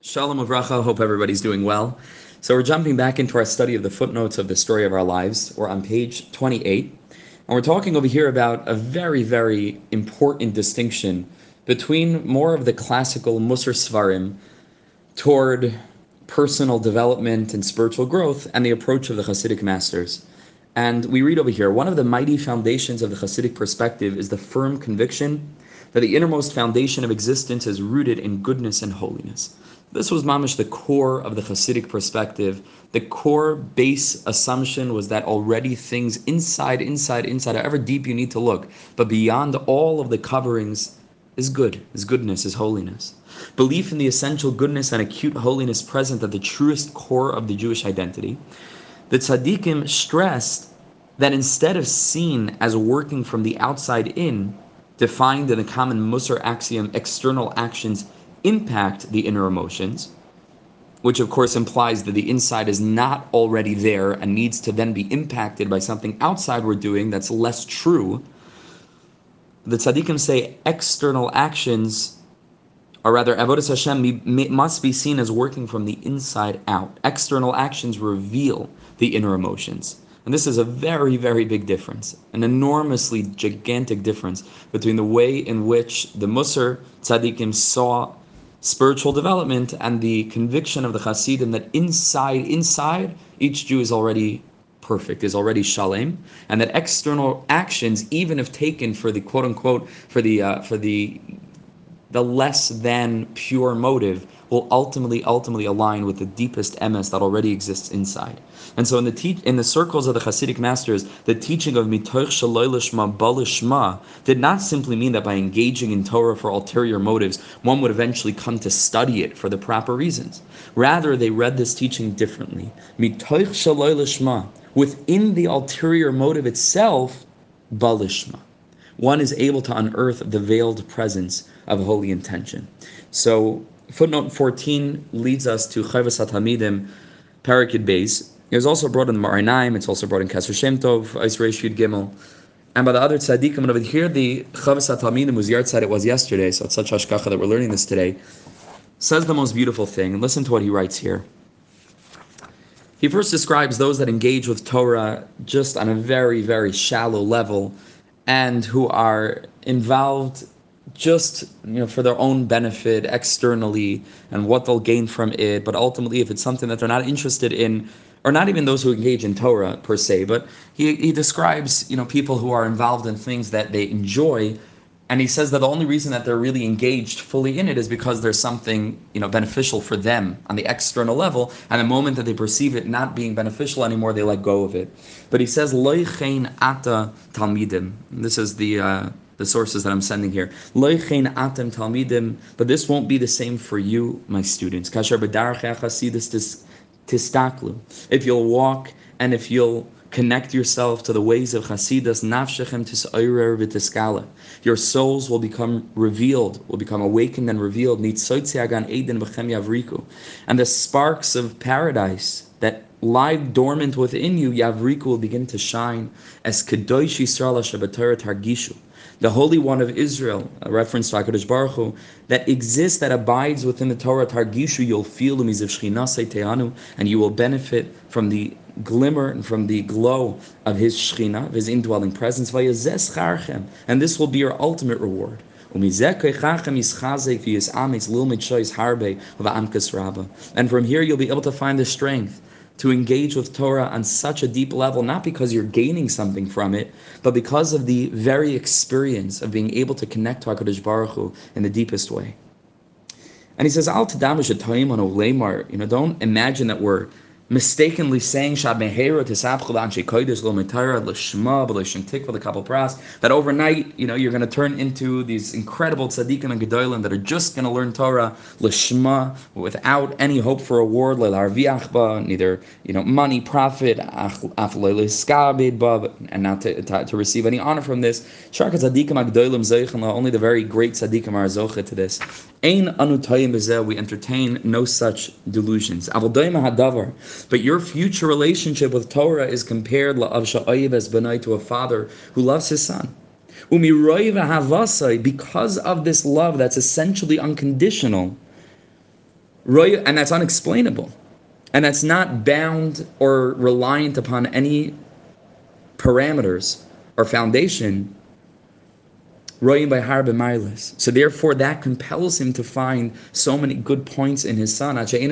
Shalom Avracha, hope everybody's doing well. So we're jumping back into our study of the footnotes of the story of our lives. We're on page 28, and we're talking over here about a very, very important distinction between more of the classical Musar Svarim toward personal development and spiritual growth and the approach of the Hasidic masters. And we read over here, one of the mighty foundations of the Hasidic perspective is the firm conviction that the innermost foundation of existence is rooted in goodness and holiness. This was mamish the core of the Hasidic perspective. The core base assumption was that already things inside, inside, inside, however deep you need to look, but beyond all of the coverings is good, is goodness, is holiness. Belief in the essential goodness and acute holiness present at the truest core of the Jewish identity. The tzaddikim stressed that instead of seen as working from the outside in, defined in the common Musar axiom, external actions impact the inner emotions, which of course implies that the inside is not already there and needs to then be impacted by something outside we're doing that's less true. The tzaddikim say external actions, or rather, avodas Hashem must be seen as working from the inside out. External actions reveal the inner emotions. And this is a very, very big difference, an enormously gigantic difference between the way in which the Musar tzaddikim saw spiritual development and the conviction of the Hasidim that inside, inside, each Jew is already perfect, is already shalem, and that external actions, even if taken for the quote unquote for the uh, for the the less than pure motive will ultimately ultimately align with the deepest emes that already exists inside. And so in the te- in the circles of the Hasidic masters, the teaching of mitoch shaloilishma balishma did not simply mean that by engaging in Torah for ulterior motives, one would eventually come to study it for the proper reasons. Rather, they read this teaching differently. Mitoch shaloilishma, within the ulterior motive itself, balishma one is able to unearth the veiled presence of holy intention. So footnote 14 leads us to Chavas HaTalmidim, Parakid Beis. It was also brought in the Me'or Einayim, it's also brought in Kesser Shem Tov, Eisreish Yud Gimel. And by the other tzaddikim, and over here, the Chavas HaTalmidim was Yartzeit, it was yesterday, so it's such hashgacha that we're learning this today, says the most beautiful thing, and listen to what he writes here. He first describes those that engage with Torah just on a very, very shallow level, and who are involved just you know for their own benefit externally and what they'll gain from it. But ultimately if it's something that they're not interested in or not even those who engage in torah per se but he, he describes you know people who are involved in things that they enjoy. And he says that the only reason that they're really engaged fully in it is because there's something you know beneficial for them on the external level. And the moment that they perceive it not being beneficial anymore they let go of it. But he says ata talmidim. This is the uh, the sources that I'm sending here. But this won't be the same for you, my students. If you'll walk and if you'll Connect yourself to the ways of Chasidus, nafshechem tisayrer v'tiskala. Your souls will become revealed, will become awakened and revealed. And the sparks of paradise that lie dormant within you, Yavriku will begin to shine as Kedosh Yisrael Shabbatara Targishu the Holy One of Israel, a reference to HaKadosh Baruch Hu, that exists, that abides within the Torah, Targishu, you'll feel the mizav Teanu, and you will benefit from the glimmer and from the glow of His Shechina, of His indwelling presence, and this will be your ultimate reward. And from here you'll be able to find the strength to engage with Torah on such a deep level, not because you're gaining something from it, but because of the very experience of being able to connect to HaKadosh Baruch Hu in the deepest way. And he says, Al Tadamish on Olemar, you know, don't imagine that we're mistakenly saying that overnight you know you're going to turn into these incredible tzaddikim and gedolim that are just going to learn Torah Lishma without any hope for reward neither you know money profit and not to, to, to receive any honor from this. Only the very great tzaddikim are zoche to this. We entertain no such delusions. But your future relationship with Torah is compared to a father who loves his son. Because of this love that's essentially unconditional, and that's unexplainable. And that's not bound or reliant upon any parameters or foundation Royim by. So therefore, that compels him to find so many good points in his son. And he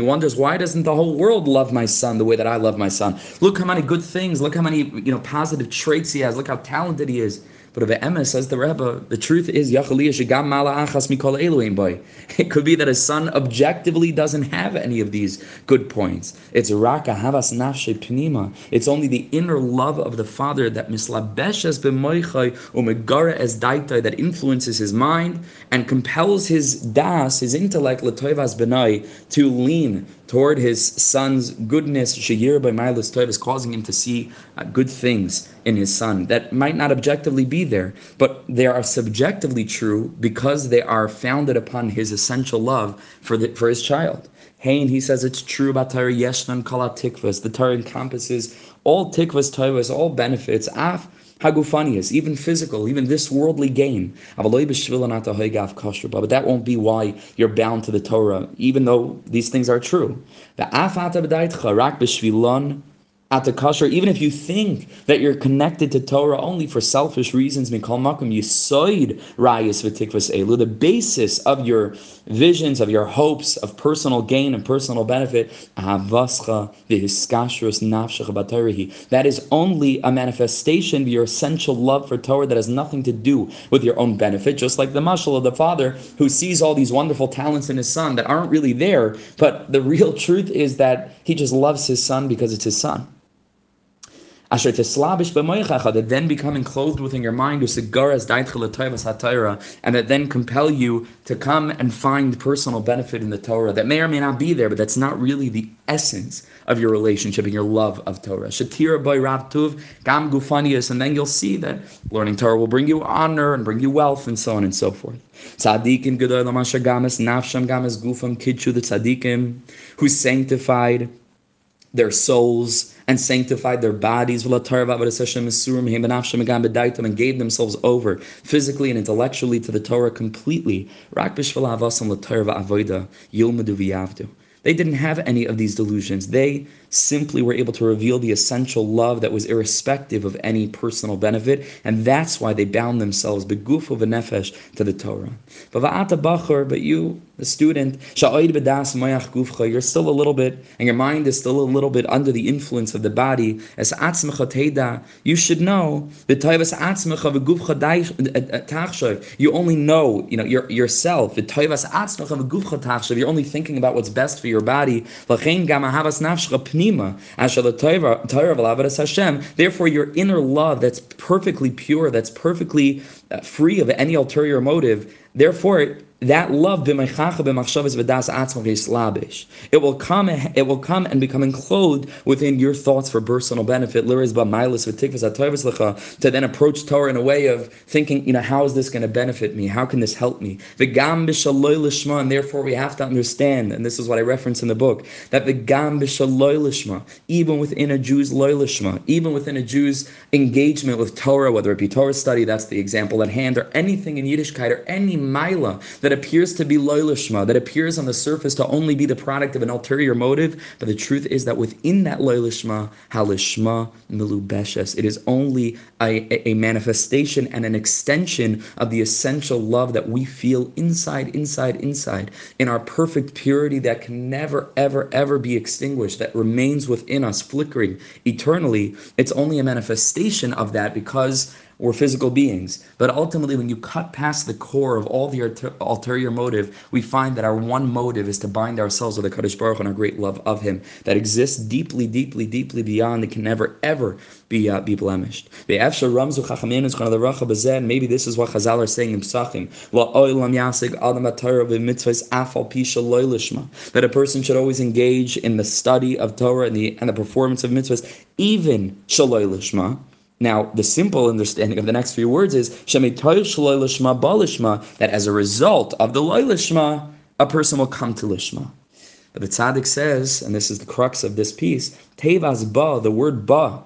wonders, why doesn't the whole world love my son the way that I love my son? Look how many good things, look how many you know positive traits he has, look how talented he is. But Emma says the Rebbe, the truth is It could be that his son objectively doesn't have any of these good points. It's raka havas nafshe pnima. It's only the inner love of the father that mislabeshes b'moichai umegara as daitai that influences his mind and compels his das, his intellect, letoivas benai, to lean toward his son's goodness, Shayir by Milas is causing him to see uh, good things in his son that might not objectively be there, but they are subjectively true because they are founded upon his essential love for the, for his child. Hain, he says it's true about Torah Yeshnan Kala Tikvas. The Torah encompasses all tikvas, Torahs, all benefits. Af hagufanias, even physical, even this worldly gain. But that won't be why you're bound to the Torah, even though these things are true. The at the kasher, even if you think that you're connected to Torah only for selfish reasons, mikol makom yisoid rayas v'tikvas elu, the basis of your visions, of your hopes of personal gain and personal benefit, ahavascha v'hiskashrus nafshach That is only a manifestation of your essential love for Torah that has nothing to do with your own benefit, just like the mashal of the father who sees all these wonderful talents in his son that aren't really there, but the real truth is that he just loves his son because it's his son. Asher teslabish b'moichacha, that then become enclosed within your mind, and that then compel you to come and find personal benefit in the Torah that may or may not be there, but that's not really the essence of your relationship and your love of Torah. Shatira by Rav Tuv, Gam Gufanias, and then you'll see that learning Torah will bring you honor and bring you wealth and so on and so forth. Tzadikim Gedoy Lamasha Gamas, Nafsham Gamas Gufam Kichu, the Tzadikim, who sanctified their souls and sanctified their bodies and gave themselves over physically and intellectually to the Torah completely. They didn't have any of these delusions. They simply were able to reveal the essential love that was irrespective of any personal benefit, and that's why they bound themselves beguf of nefesh to the Torah. But you, the student, you're still a little bit, and your mind is still a little bit under the influence of the body. As you should know the eh, eh, You only know, you know, your, yourself. You're only thinking about what's best for your body. Therefore, your inner love that's perfectly pure, that's perfectly uh, free of any ulterior motive, therefore that love it will come it will come and become enclosed within your thoughts for personal benefit. To then approach Torah in a way of thinking you know how is this going to benefit me? How can this help me? And therefore we have to understand and this is what I reference in the book that the gam even within a Jew's loylishma even within a Jew's engagement with Torah whether it be Torah study that's the example at hand or anything in Yiddishkeit or any mila that appears to be loylishma, that appears on the surface to only be the product of an ulterior motive, but the truth is that within that loylishma, halishma milubeshes, it is only a, a manifestation and an extension of the essential love that we feel inside, inside, inside, in our perfect purity that can never, ever, ever be extinguished, that remains within us, flickering eternally. It's only a manifestation of that because or physical beings. But ultimately, when you cut past the core of all the ulterior motive, we find that our one motive is to bind ourselves with the Kadosh Baruch and our great love of Him that exists deeply, deeply, deeply beyond and can never, ever be uh, be blemished. Maybe this is what Chazal are saying in Psachim. That a person should always engage in the study of Torah and the, and the performance of mitzvahs, even shaloi lishma now, the simple understanding of the next few words is that as a result of the loylishma, a person will come to lishma. But the tzaddik says, and this is the crux of this piece, tevas ba, the word ba,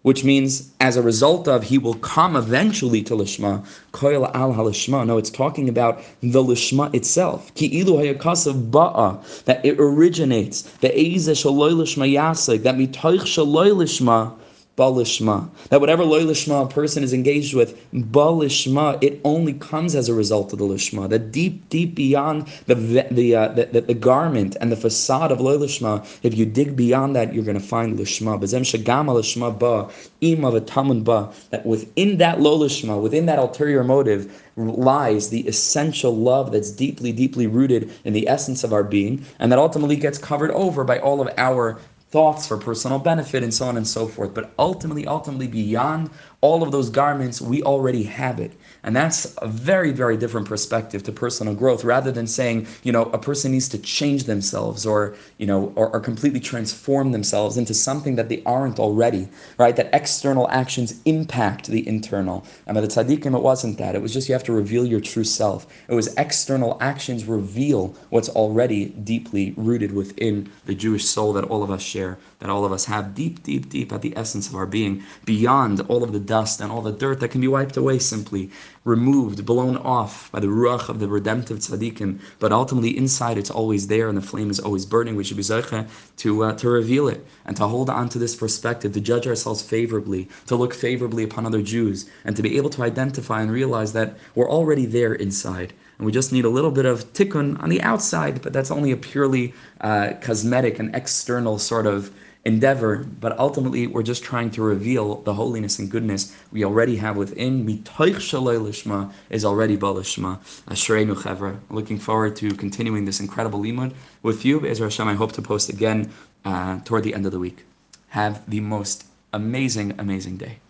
which means as a result of he will come eventually to lishma koil al halishma no it's talking about the lishma itself. Ki ilu hayakasav ba'a that it originates. The eize shaloy lishma yasik that mitoich shaloy lishma balishma. That whatever loy lishma a person is engaged with, balishma, it only comes as a result of the lishma. That deep, deep beyond the the, uh, the, the, garment and the facade of loy lishma, if you dig beyond that, you're going to find lishma. Bezem shagama lishma ba ima v'tamun ba. That within that loy lishma, within that ulterior motive, lies the essential love that's deeply, deeply rooted in the essence of our being, and that ultimately gets covered over by all of our thoughts for personal benefit and so on and so forth. But ultimately, ultimately, beyond all of those garments, we already have it. And that's a very, very different perspective to personal growth rather than saying, you know, a person needs to change themselves or, you know, or, or completely transform themselves into something that they aren't already, right? That external actions impact the internal. And by the tzaddikim, it wasn't that. It was just you have to reveal your true self. It was external actions reveal what's already deeply rooted within the Jewish soul that all of us share, that all of us have deep, deep, deep at the essence of our being, beyond all of the dust and all the dirt that can be wiped away simply removed, blown off by the ruach of the redemptive tzaddikim, but ultimately inside it's always there and the flame is always burning. We should be zeicha to uh, to reveal it and to hold on to this perspective, to judge ourselves favorably, to look favorably upon other Jews, and to be able to identify and realize that we're already there inside. And we just need a little bit of tikkun on the outside, but that's only a purely uh, cosmetic and external sort of endeavor, but ultimately we're just trying to reveal the holiness and goodness we already have within. Mitoich shaloi is already balishma. Ashreinu chevra. Looking forward to continuing this incredible limud with you. Ezra Hashem, I hope to post again uh, toward the end of the week. Have the most amazing, amazing day.